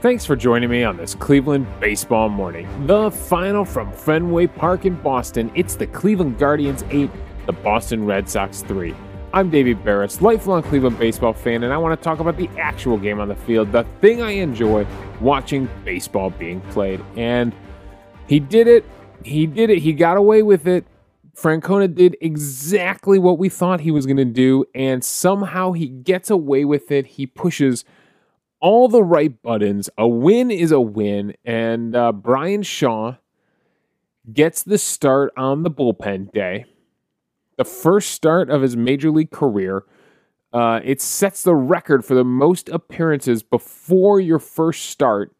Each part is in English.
Thanks for joining me on this Cleveland baseball morning. The final from Fenway Park in Boston. It's the Cleveland Guardians 8, the Boston Red Sox 3. I'm David Berris, lifelong Cleveland baseball fan, and I want to talk about the actual game on the field, the thing I enjoy watching baseball being played. And he did it. He did it. He got away with it. Francona did exactly what we thought he was going to do, and somehow he gets away with it. He pushes all the right buttons. A win is a win. And uh, Bryan Shaw gets the start on the bullpen day, the first start of his major league career. Uh, it sets the record for the most appearances before your first start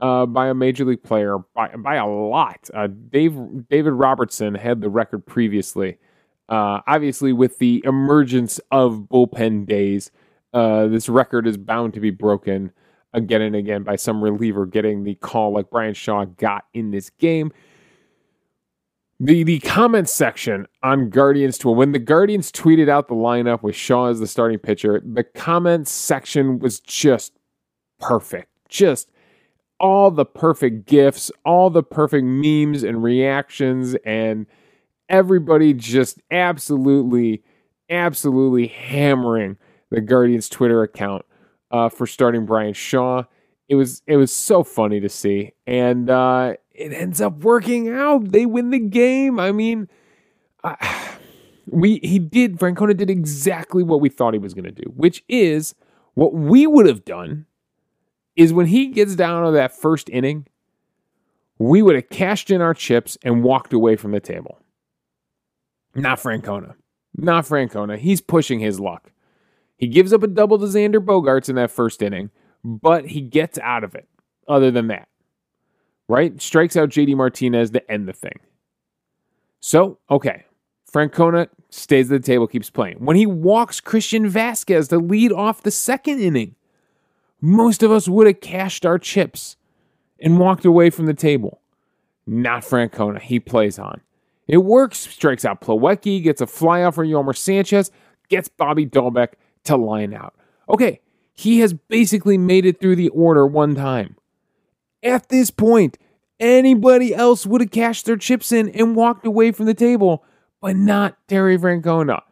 uh, by a major league player by, by a lot. Uh, Dave David Robertson had the record previously. Uh, obviously, with the emergence of bullpen days, uh, this record is bound to be broken again and again by some reliever getting the call like Bryan Shaw got in this game. The the comment section on Guardians to when the Guardians tweeted out the lineup with Shaw as the starting pitcher, the comment section was just perfect. Just all the perfect gifs, all the perfect memes and reactions, and everybody just absolutely, absolutely hammering the Guardians Twitter account uh, for starting Bryan Shaw. It was it was so funny to see, and uh, it ends up working out. They win the game. I mean, uh, we he did Francona did exactly what we thought he was going to do, which is what we would have done. Is when he gets down to that first inning, we would have cashed in our chips and walked away from the table. Not Francona. Not Francona. He's pushing his luck. He gives up a double to Xander Bogaerts in that first inning, but he gets out of it. Other than that, right? Strikes out JD Martinez to end the thing. So, okay. Francona stays at the table, keeps playing. When he walks Christian Vázquez to lead off the second inning, most of us would have cashed our chips and walked away from the table. Not Francona. He plays on. It works. Strikes out Plawecki, gets a flyout for Yolmer Sanchez, gets Bobby Dalbec to line out. Okay, he has basically made it through the order one time. At this point, anybody else would have cashed their chips in and walked away from the table, but not Terry Francona.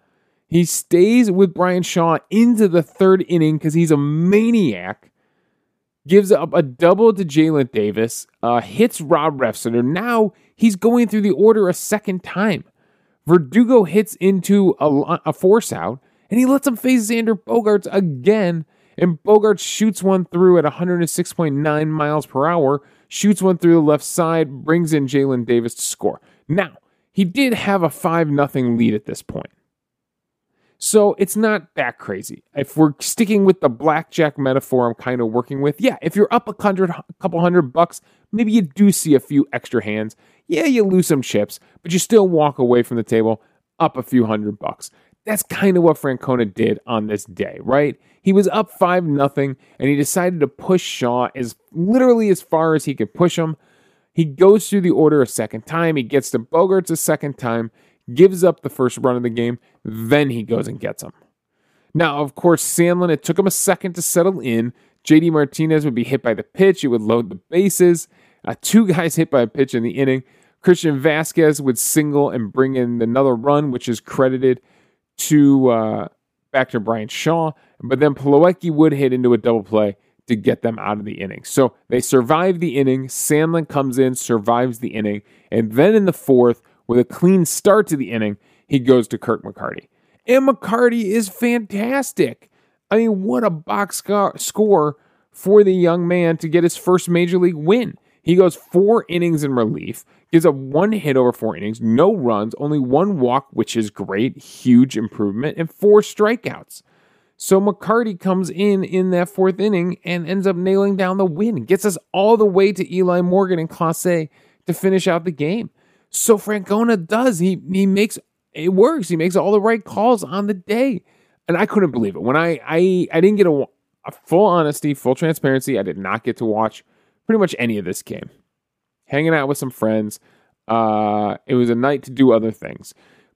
He stays with Bryan Shaw into the third inning because he's a maniac. Gives up a double to Jaylin Davis, uh, hits Rob Refsnyder. Now he's going through the order a second time. Verdugo hits into a, a force out and he lets him face Xander Bogaerts again. And Bogaerts shoots one through at 106.9 miles per hour, shoots one through the left side, brings in Jaylin Davis to score. Now, he did have a 5 0 lead at this point. So it's not that crazy. If we're sticking with the blackjack metaphor I'm kind of working with, yeah, if you're up a hundred, a couple hundred bucks, maybe you do see a few extra hands. Yeah, you lose some chips, but you still walk away from the table up a few hundred bucks. That's kind of what Francona did on this day, right? He was up 5 nothing, and he decided to push Shaw as literally as far as he could push him. He goes through the order a second time. He gets to Bogaerts a second time, gives up the first run of the game, then he goes and gets him. Now, of course, Sandlin, it took him a second to settle in. JD Martinez would be hit by the pitch, it would load the bases. Uh, two guys hit by a pitch in the inning. Christian Vázquez would single and bring in another run, which is credited to uh, back to Bryan Shaw, but then Plawecki would hit into a double play to get them out of the inning. So they survive the inning. Sandlin comes in, survives the inning, and then in the fourth, with a clean start to the inning, he goes to Kirk McCarty. And McCarty is fantastic. I mean, what a box score for the young man to get his first major league win. He goes four innings in relief, gives up one hit over four innings, no runs, only one walk, which is great, huge improvement, and four strikeouts. So McCarty comes in in that fourth inning and ends up nailing down the win, gets us all the way to Eli Morgan and Clase to finish out the game. So Francona does. He he makes it works. He makes all the right calls on the day, and I couldn't believe it when I I I didn't get a, a full honesty, full transparency. I did not get to watch pretty much any of this game. Hanging out with some friends. Uh, it was a night to do other things.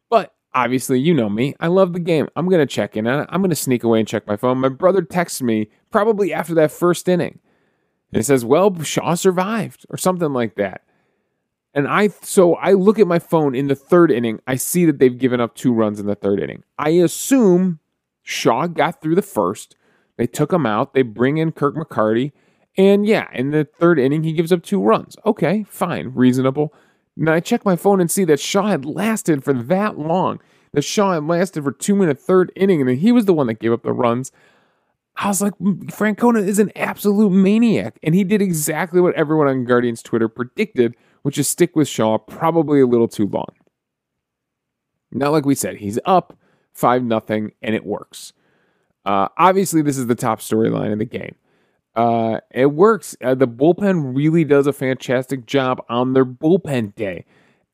But obviously, you know me. I love the game. I'm going to check in. I'm going to sneak away and check my phone. My brother texts me probably after that first inning. And it says, well, Shaw survived or something like that. And I, so I look at my phone in the third inning. I see that they've given up two runs in the third inning. I assume Shaw got through the first. They took him out. They bring in Kirk McCarty. And yeah, in the third inning, he gives up two runs. Okay, fine, reasonable. Now I check my phone and see that Shaw had lasted for that long. That Shaw had lasted for two minute third inning, and then he was the one that gave up the runs. I was like, Francona is an absolute maniac. And he did exactly what everyone on Guardians Twitter predicted, which is stick with Shaw probably a little too long. Not like we said, he's up 5 nothing, and it works. Uh, obviously, this is the top storyline in the game. Uh, it works. Uh, the bullpen really does a fantastic job on their bullpen day.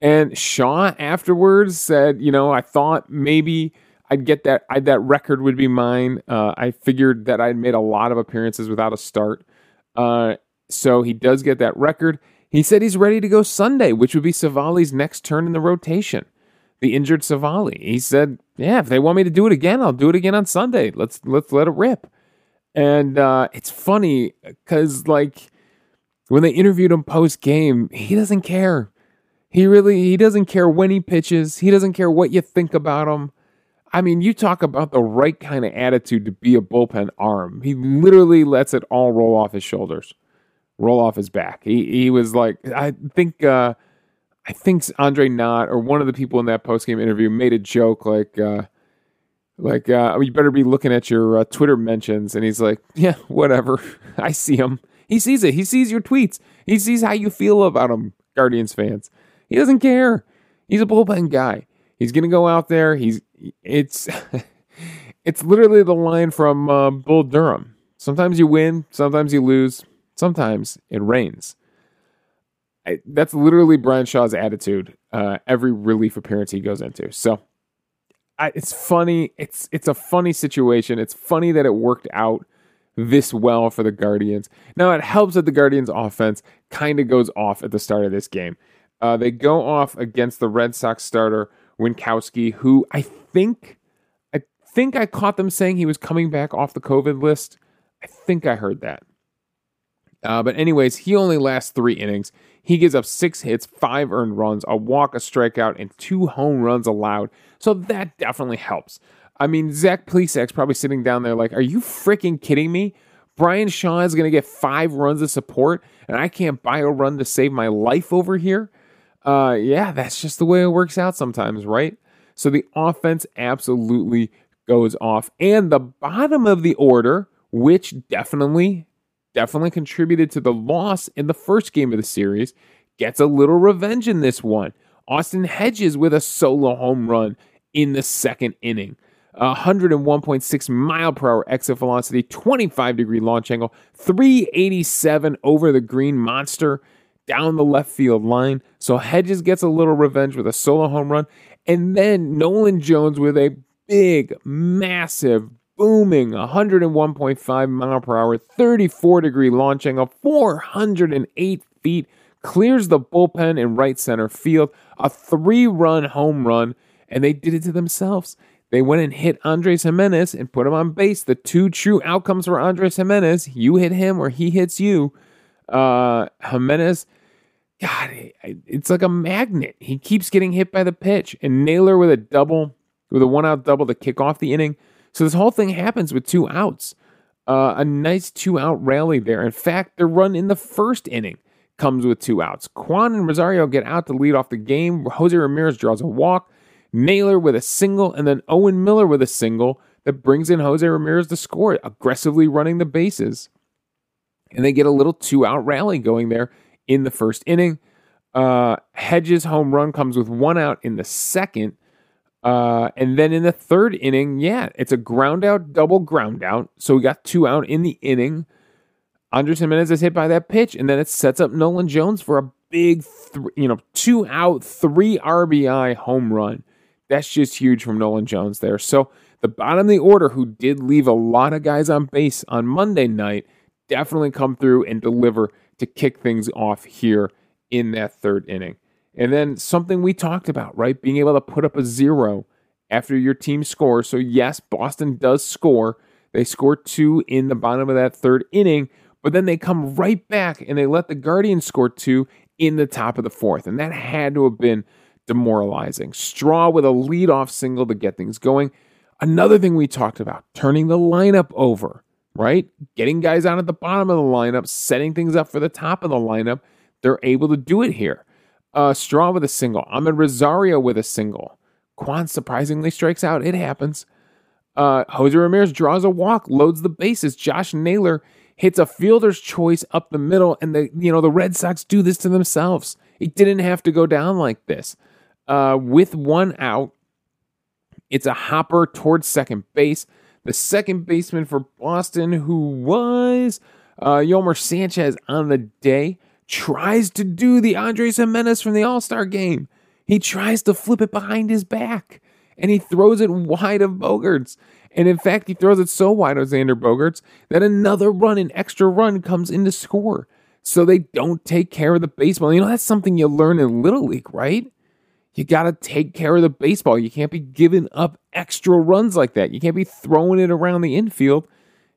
And Shaw afterwards said, you know, I thought maybe I'd get that. I, that record would be mine. Uh, I figured that I'd made a lot of appearances without a start. Uh, so he does get that record. He said he's ready to go Sunday, which would be Civale's next turn in the rotation. The injured Savali. He said, "Yeah, if they want me to do it again, I'll do it again on Sunday. Let's let's let it rip." And uh, it's funny because like when they interviewed him post game, he doesn't care. He really he doesn't care when he pitches. He doesn't care what you think about him. I mean, you talk about the right kind of attitude to be a bullpen arm. He literally lets it all roll off his shoulders, roll off his back. He he was like, I think, uh, I think Andre Knott or one of the people in that post game interview made a joke like, uh, like uh, you better be looking at your uh, Twitter mentions, and he's like, yeah, whatever. I see him. He sees it. He sees your tweets. He sees how you feel about him, Guardians fans. He doesn't care. He's a bullpen guy. He's gonna go out there. He's it's it's literally the line from uh, Bull Durham. Sometimes you win, sometimes you lose, sometimes it rains. I, that's literally Bryan Shaw's attitude. Uh, every relief appearance he goes into. So I, it's funny. It's it's a funny situation. It's funny that it worked out this well for the Guardians. Now it helps that the Guardians offense kind of goes off at the start of this game. Uh, they go off against the Red Sox starter Winckowski, who I think I think I caught them saying he was coming back off the COVID list. I think I heard that. Uh, but anyways, he only lasts three innings. He gives up six hits, five earned runs, a walk, a strikeout, and two home runs allowed. So that definitely helps. I mean, Zach Plesac's probably sitting down there like, "Are you freaking kidding me? Bryan Shaw is going to get five runs of support, and I can't buy a run to save my life over here." uh, yeah, that's just the way it works out sometimes, right? So the offense absolutely goes off. And the bottom of the order, which definitely, definitely contributed to the loss in the first game of the series, gets a little revenge in this one. Austin Hedges with a solo home run in the second inning. 101.6 mile per hour exit velocity, 25 degree launch angle, 387 over the green monster down the left field line. So Hedges gets a little revenge with a solo home run. And then Nolan Jones with a big, massive, booming 101.5 mile per hour, 34 degree launch angle, 408 feet, clears the bullpen in right center field, a three run home run, and they did it to themselves. They went and hit Andres Gimenez and put him on base. The two true outcomes for Andres Gimenez you hit him or he hits you. Uh, Gimenez God, it's like a magnet. He keeps getting hit by the pitch. And Naylor with a double, with a one out double to kick off the inning. So this whole thing happens with two outs. Uh, a nice two out rally there. In fact, the run in the first inning comes with two outs. Kwan and Rosario get out to lead off the game. Jose Ramirez draws a walk. Naylor with a single, and then Owen Miller with a single that brings in Jose Ramirez to score, aggressively running the bases. And they get a little two out rally going there in the first inning. Uh, Hedges' home run comes with one out in the second. Uh, and then in the third inning, yeah, it's a ground out, double ground out. So we got two out in the inning. Andres Gimenez is hit by that pitch, and then it sets up Nolan Jones for a big, th- you know, two out, three RBI home run. That's just huge from Nolan Jones there. So the bottom of the order, who did leave a lot of guys on base on Monday night, definitely come through and deliver to kick things off here in that third inning. And then something we talked about, right? Being able to put up a zero after your team scores. So, yes, Boston does score. They score two in the bottom of that third inning, but then they come right back and they let the Guardians score two in the top of the fourth. And that had to have been demoralizing. Straw with a lead-off single to get things going. Another thing we talked about, turning the lineup over, right? Getting guys out at the bottom of the lineup, setting things up for the top of the lineup. They're able to do it here. Uh, Straw with a single. Amed Rosario with a single. Kwan surprisingly strikes out. It happens. Uh, Jose Ramirez draws a walk, loads the bases. Josh Naylor hits a fielder's choice up the middle, and the you know the Red Sox do this to themselves. It didn't have to go down like this. Uh, with one out, it's a hopper towards second base. The second baseman for Boston, who was uh, Yolmer Sanchez on the day, tries to do the Andres Gimenez from the All Star game. He tries to flip it behind his back and he throws it wide of Bogaerts. And in fact, he throws it so wide of Xander Bogaerts that another run, an extra run, comes in to score. So they don't take care of the baseball. You know, that's something you learn in Little League, right? You got to take care of the baseball. You can't be giving up extra runs like that. You can't be throwing it around the infield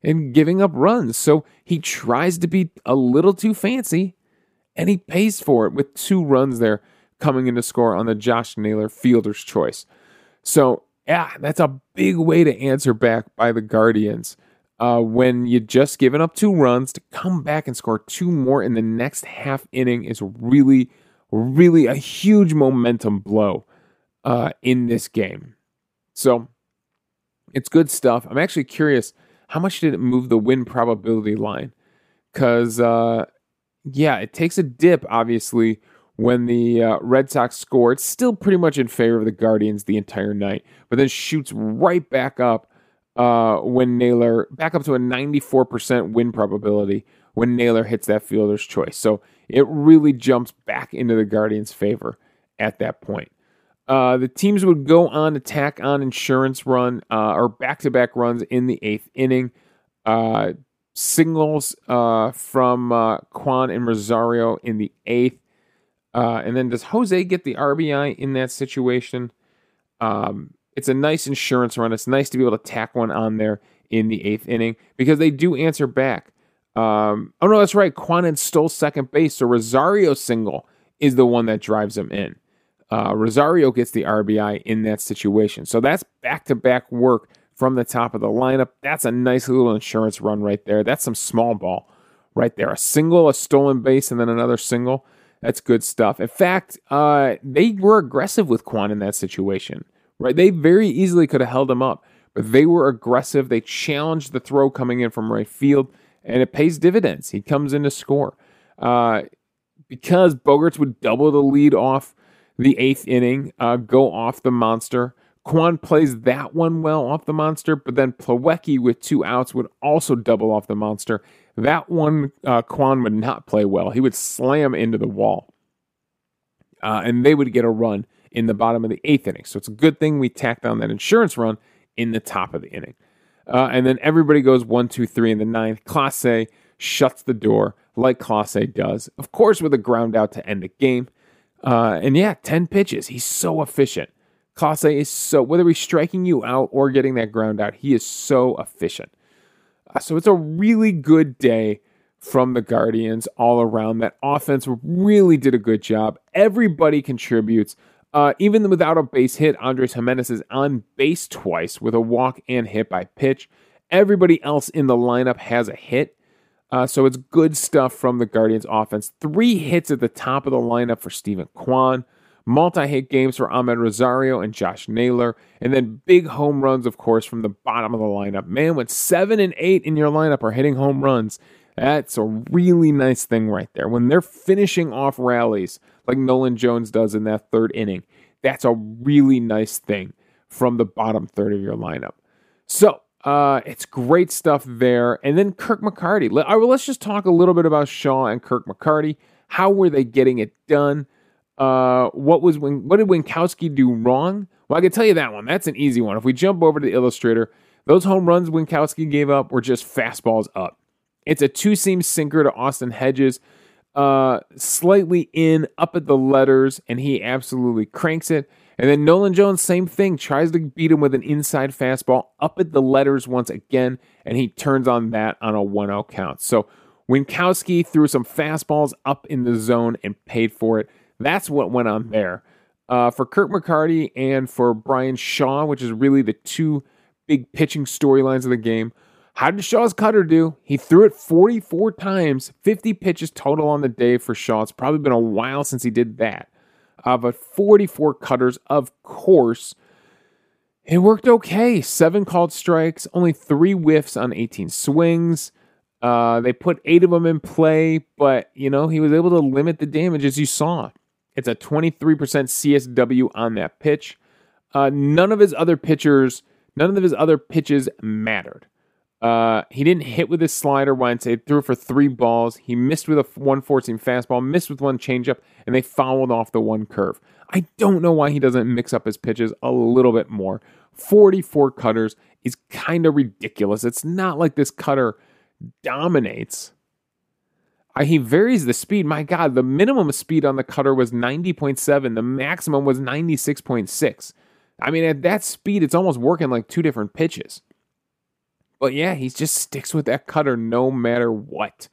and giving up runs. So he tries to be a little too fancy and he pays for it with two runs there coming in to score on the Josh Naylor fielder's choice. So, yeah, that's a big way to answer back by the Guardians. Uh, when you just given up two runs to come back and score two more in the next half inning is really really a huge momentum blow uh, in this game. So it's good stuff. I'm actually curious how much did it move the win probability line? Because, uh, yeah, it takes a dip, obviously, when the uh, Red Sox score. It's still pretty much in favor of the Guardians the entire night, but then shoots right back up uh, when Naylor, back up to a 94% win probability when Naylor hits that fielder's choice. So it really jumps back into the Guardians' favor at that point. Uh, the teams would go on to tack on insurance run uh, or back to back runs in the eighth inning. Singles uh, from uh, Kwan and Rosario in the eighth. Uh, and then does Jose get the RBI in that situation? Um, it's a nice insurance run. It's nice to be able to tack one on there in the eighth inning because they do answer back. Um, oh no, that's right. Quanin stole second base, so Rosario single is the one that drives him in. Uh, Rosario gets the RBI in that situation, so that's back to back work from the top of the lineup. That's a nice little insurance run right there. That's some small ball right there. A single, a stolen base, and then another single. That's good stuff. In fact, uh, they were aggressive with Kwan in that situation. Right, they very easily could have held him up, but they were aggressive. They challenged the throw coming in from right field and it pays dividends. He comes in to score. Uh, because Bogaerts would double the lead off the eighth inning, uh, go off the monster. Kwan plays that one well off the monster, but then Plawecki with two outs would also double off the monster. That one, uh, Kwan would not play well. He would slam into the wall. Uh, and they would get a run in the bottom of the eighth inning. So it's a good thing we tacked on that insurance run in the top of the inning. Uh, and then everybody goes one, two, three in the ninth. Clase shuts the door like Clase does, of course, with a ground out to end the game. Uh, and yeah, 10 pitches. He's so efficient. Clase is so, whether he's striking you out or getting that ground out, he is so efficient. Uh, so it's a really good day from the Guardians all around. That offense really did a good job. Everybody contributes. Uh, even without a base hit, Andres Gimenez is on base twice with a walk and hit by pitch. Everybody else in the lineup has a hit. Uh, so it's good stuff from the Guardians offense. Three hits at the top of the lineup for Steven Kwan. Multi hit games for Amed Rosario and Josh Naylor. And then big home runs, of course, from the bottom of the lineup. Man, when seven and eight in your lineup are hitting home runs, that's a really nice thing right there. When they're finishing off rallies, like Nolan Jones does in that third inning. That's a really nice thing from the bottom third of your lineup. So uh, it's great stuff there. And then Kirk McCarty. Let, let's just talk a little bit about Shaw and Kirk McCarty. How were they getting it done? Uh, what was? What did Winckowski do wrong? Well, I can tell you that one. That's an easy one. If we jump over to the illustrator, those home runs Winckowski gave up were just fastballs up. It's a two seam sinker to Austin Hedges uh, slightly in up at the letters, and he absolutely cranks it. And then Nolan Jones, same thing, tries to beat him with an inside fastball up at the letters once again, and he turns on that on a 1 0 count. So Winckowski threw some fastballs up in the zone and paid for it. That's what went on there. Uh, for Kirk McCarty and for Bryan Shaw, which is really the two big pitching storylines of the game. How did Shaw's cutter do? He threw it 44 times, 50 pitches total on the day for Shaw. It's probably been a while since he did that. Uh, but 44 cutters, of course. It worked okay. Seven called strikes, only three whiffs on 18 swings. Uh, they put eight of them in play, but you know he was able to limit the damage as you saw. It's a 23% CSW on that pitch. Uh, none of his other pitchers, none of his other pitches mattered. Uh, he didn't hit with his slider once. He threw for three balls. He missed with a one four-seam fastball, missed with one changeup, and they fouled off the one curve. I don't know why he doesn't mix up his pitches a little bit more. 44 cutters is kind of ridiculous. It's not like this cutter dominates. Uh, he varies the speed. My God, the minimum speed on the cutter was 90.7, the maximum was 96.6. I mean, at that speed, it's almost working like two different pitches. But yeah, he just sticks with that cutter no matter what.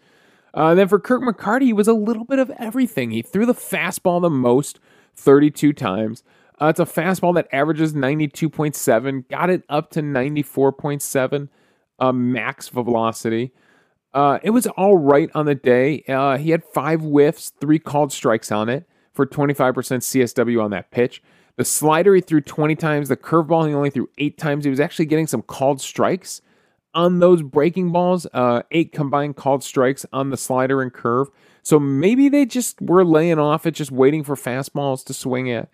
Uh, then for Kirk McCarty, he was a little bit of everything. He threw the fastball the most, 32 times. Uh, it's a fastball that averages 92.7, got it up to 94.7 uh, max velocity. Uh, it was all right on the day. Uh, he had five whiffs, three called strikes on it for 25% CSW on that pitch. The slider he threw 20 times. The curveball he only threw eight times. He was actually getting some called strikes on those breaking balls, uh, eight combined called strikes on the slider and curve. So maybe they just were laying off it, just waiting for fastballs to swing at.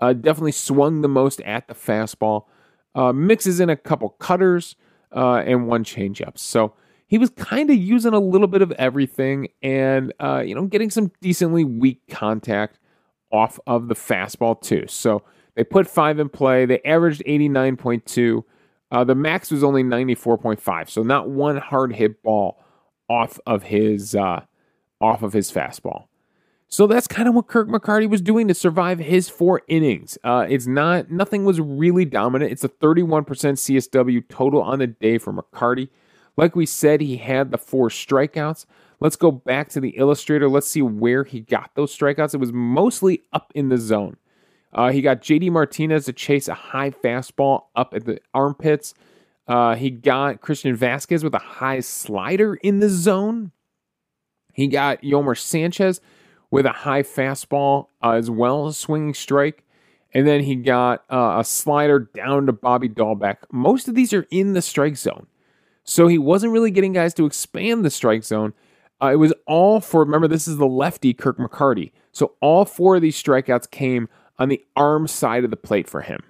Uh, definitely swung the most at the fastball. Uh, mixes in a couple cutters uh, and one changeup. So he was kind of using a little bit of everything and, uh, you know, getting some decently weak contact off of the fastball too. So they put five in play. They averaged 89.2. Uh, the max was only 94.5, so not one hard hit ball off of his uh, off of his fastball. So that's kind of what Kirk McCarty was doing to survive his four innings. Uh, it's not nothing was really dominant. It's a 31% CSW total on the day for McCarty. Like we said, he had the four strikeouts. Let's go back to the illustrator. Let's see where he got those strikeouts. It was mostly up in the zone. Uh, he got JD Martinez to chase a high fastball up at the armpits. Uh, he got Christian Vázquez with a high slider in the zone. He got Yolmer Sanchez with a high fastball uh, as well, a swinging strike. And then he got uh, a slider down to Bobby Dalbec. Most of these are in the strike zone. So he wasn't really getting guys to expand the strike zone. Uh, it was all for, remember, this is the lefty Kirk McCarty. So all four of these strikeouts came on the arm side of the plate for him,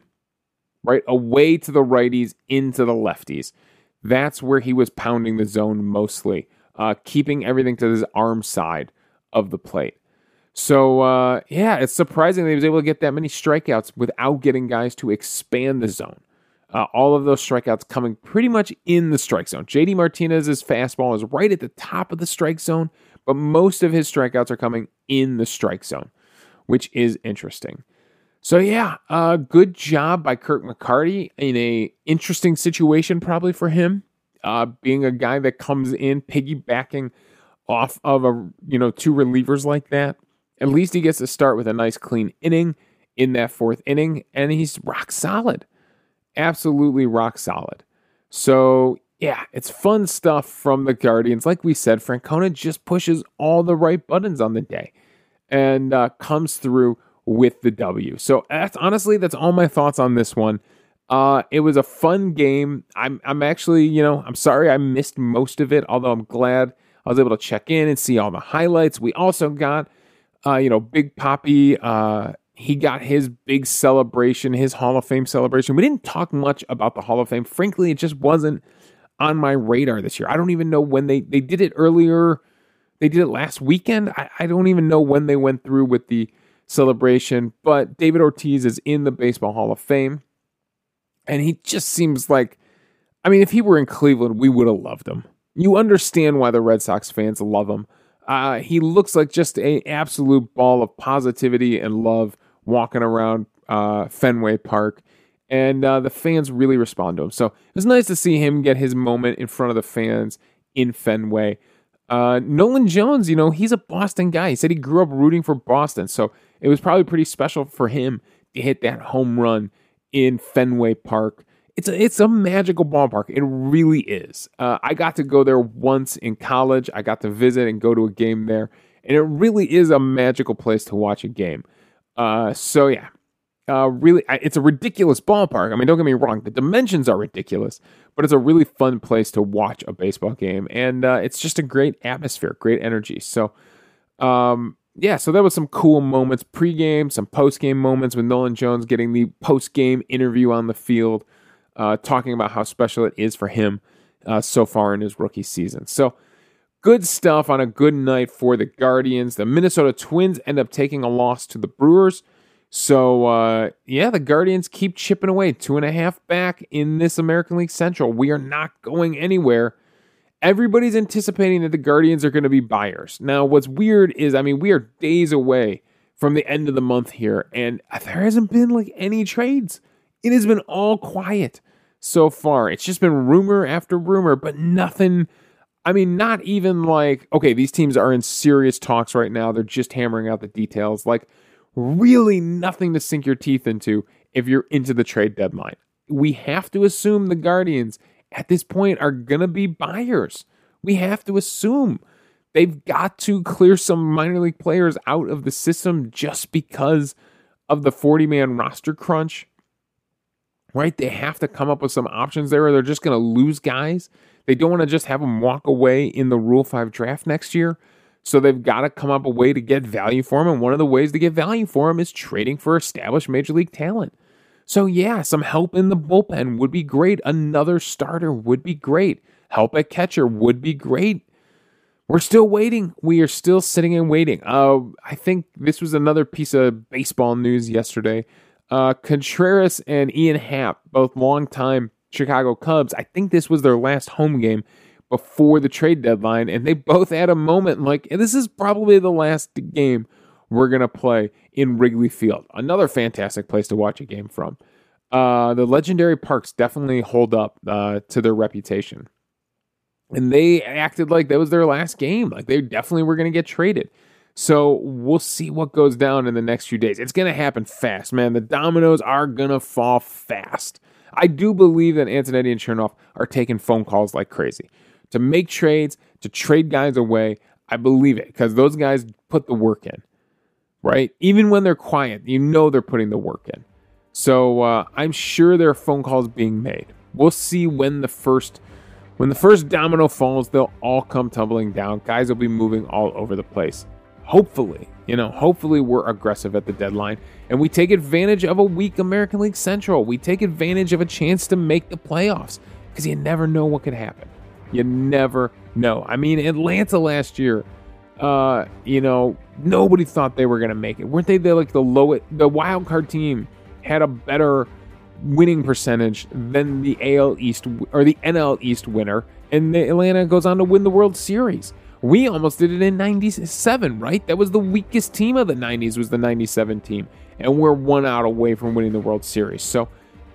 right? Away to the righties, into the lefties. That's where he was pounding the zone mostly, uh, keeping everything to his arm side of the plate. So, uh, yeah, it's surprising that he was able to get that many strikeouts without getting guys to expand the zone. Uh, all of those strikeouts coming pretty much in the strike zone. JD Martinez's fastball is right at the top of the strike zone, but most of his strikeouts are coming in the strike zone, which is interesting. So yeah, uh, good job by Kirk McCarty in a interesting situation probably for him, uh, being a guy that comes in piggybacking off of a you know two relievers like that. At least he gets to start with a nice clean inning in that fourth inning, and he's rock solid, absolutely rock solid. So yeah, it's fun stuff from the Guardians. Like we said, Francona just pushes all the right buttons on the day and uh, comes through with the W. So that's honestly that's all my thoughts on this one. Uh, it was a fun game. I'm I'm actually you know I'm sorry I missed most of it, although I'm glad I was able to check in and see all the highlights. We also got uh, you know Big Poppy. Uh, he got his big celebration, his Hall of Fame celebration. We didn't talk much about the Hall of Fame. Frankly, it just wasn't on my radar this year. I don't even know when they they did it earlier. They did it last weekend. I, I don't even know when they went through with the celebration. But David Ortiz is in the Baseball Hall of Fame. And he just seems like, I mean, if he were in Cleveland, we would have loved him. You understand why the Red Sox fans love him. Uh, he looks like just an absolute ball of positivity and love walking around uh, Fenway Park. And uh, the fans really respond to him. So it was nice to see him get his moment in front of the fans in Fenway. Uh, Nolan Jones, you know, he's a Boston guy. He said he grew up rooting for Boston, so it was probably pretty special for him to hit that home run in Fenway Park. It's a, it's a magical ballpark. It really is. Uh, I got to go there once in college. I got to visit and go to a game there, and it really is a magical place to watch a game. Uh, so yeah, uh, really, it's a ridiculous ballpark. I mean, don't get me wrong, the dimensions are ridiculous, but it's a really fun place to watch a baseball game, and uh, it's just a great atmosphere, great energy. So, um, yeah, so that was some cool moments pre-game, some post-game moments with Nolan Jones getting the post-game interview on the field, uh, talking about how special it is for him uh, so far in his rookie season. So good stuff on a good night for the Guardians. The Minnesota Twins end up taking a loss to the Brewers. So uh, yeah, the Guardians keep chipping away, two and a half back in this American League Central. We are not going anywhere everybody's anticipating that the Guardians are going to be buyers. Now, what's weird is, I mean, we are days away from the end of the month here, and there hasn't been like any trades. It has been all quiet so far. It's just been rumor after rumor, but nothing. I mean, not even like, okay, these teams are in serious talks right now. They're just hammering out the details. Like, really nothing to sink your teeth into if you're into the trade deadline. We have to assume the Guardians at this point are going to be buyers. We have to assume they've got to clear some minor league players out of the system just because of the 40 man roster crunch. Right? They have to come up with some options there or they're just going to lose guys. They don't want to just have them walk away in the Rule 5 draft next year. So they've got to come up a way to get value for them. And one of the ways to get value for them is trading for established major league talent. So, yeah, some help in the bullpen would be great. Another starter would be great. Help at catcher would be great. We're still waiting. We are still sitting and waiting. Uh, I think this was another piece of baseball news yesterday. Uh, Contreras and Ian Happ, both longtime Chicago Cubs, I think this was their last home game before the trade deadline, and they both had a moment like this is probably the last game we're going to play in Wrigley Field. Another fantastic place to watch a game from. Uh, the legendary parks definitely hold up uh, to their reputation. And they acted like that was their last game. Like they definitely were going to get traded. So we'll see what goes down in the next few days. It's going to happen fast, man. The dominoes are going to fall fast. I do believe that Antonetti and Chernoff are taking phone calls like crazy to make trades, to trade guys away. I believe it because those guys put the work in right? Even when they're quiet, you know they're putting the work in. So uh, I'm sure there are phone calls being made. We'll see when the first when the first domino falls, they'll all come tumbling down. Guys will be moving all over the place. Hopefully, you know, hopefully we're aggressive at the deadline and we take advantage of a weak American League Central. We take advantage of a chance to make the playoffs because you never know what could happen. You never know. I mean, Atlanta last year uh, you know, nobody thought they were going to make it. Weren't they the, like the lowest? The wild card team had a better winning percentage than the AL East or the NL East winner, and Atlanta goes on to win the World Series. We almost did it in 97, right? That was the weakest team of the 90s was the 97 team, and we're one out away from winning the World Series. So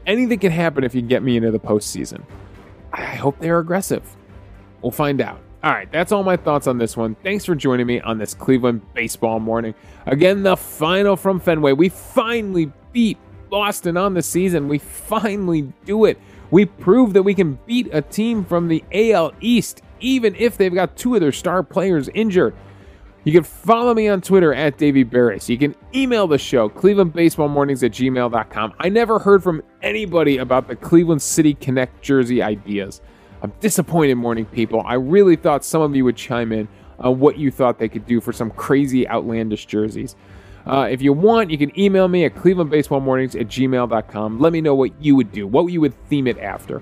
anything can happen if you get me into the postseason. I hope they're aggressive. We'll find out. All right, that's all my thoughts on this one. Thanks for joining me on this Cleveland baseball morning. Again, the final from Fenway. We finally beat Boston on the season. We finally do it. We prove that we can beat a team from the AL East, even if they've got two of their star players injured. You can follow me on Twitter at Davey Berris. You can email the show, clevelandbaseballmornings at gmail.com. I never heard from anybody about the Cleveland City Connect jersey ideas. I'm disappointed, morning people. I really thought some of you would chime in on what you thought they could do for some crazy, outlandish jerseys. Uh, if you want, you can email me at clevelandbaseballmornings at gmail.com. Let me know what you would do, what you would theme it after.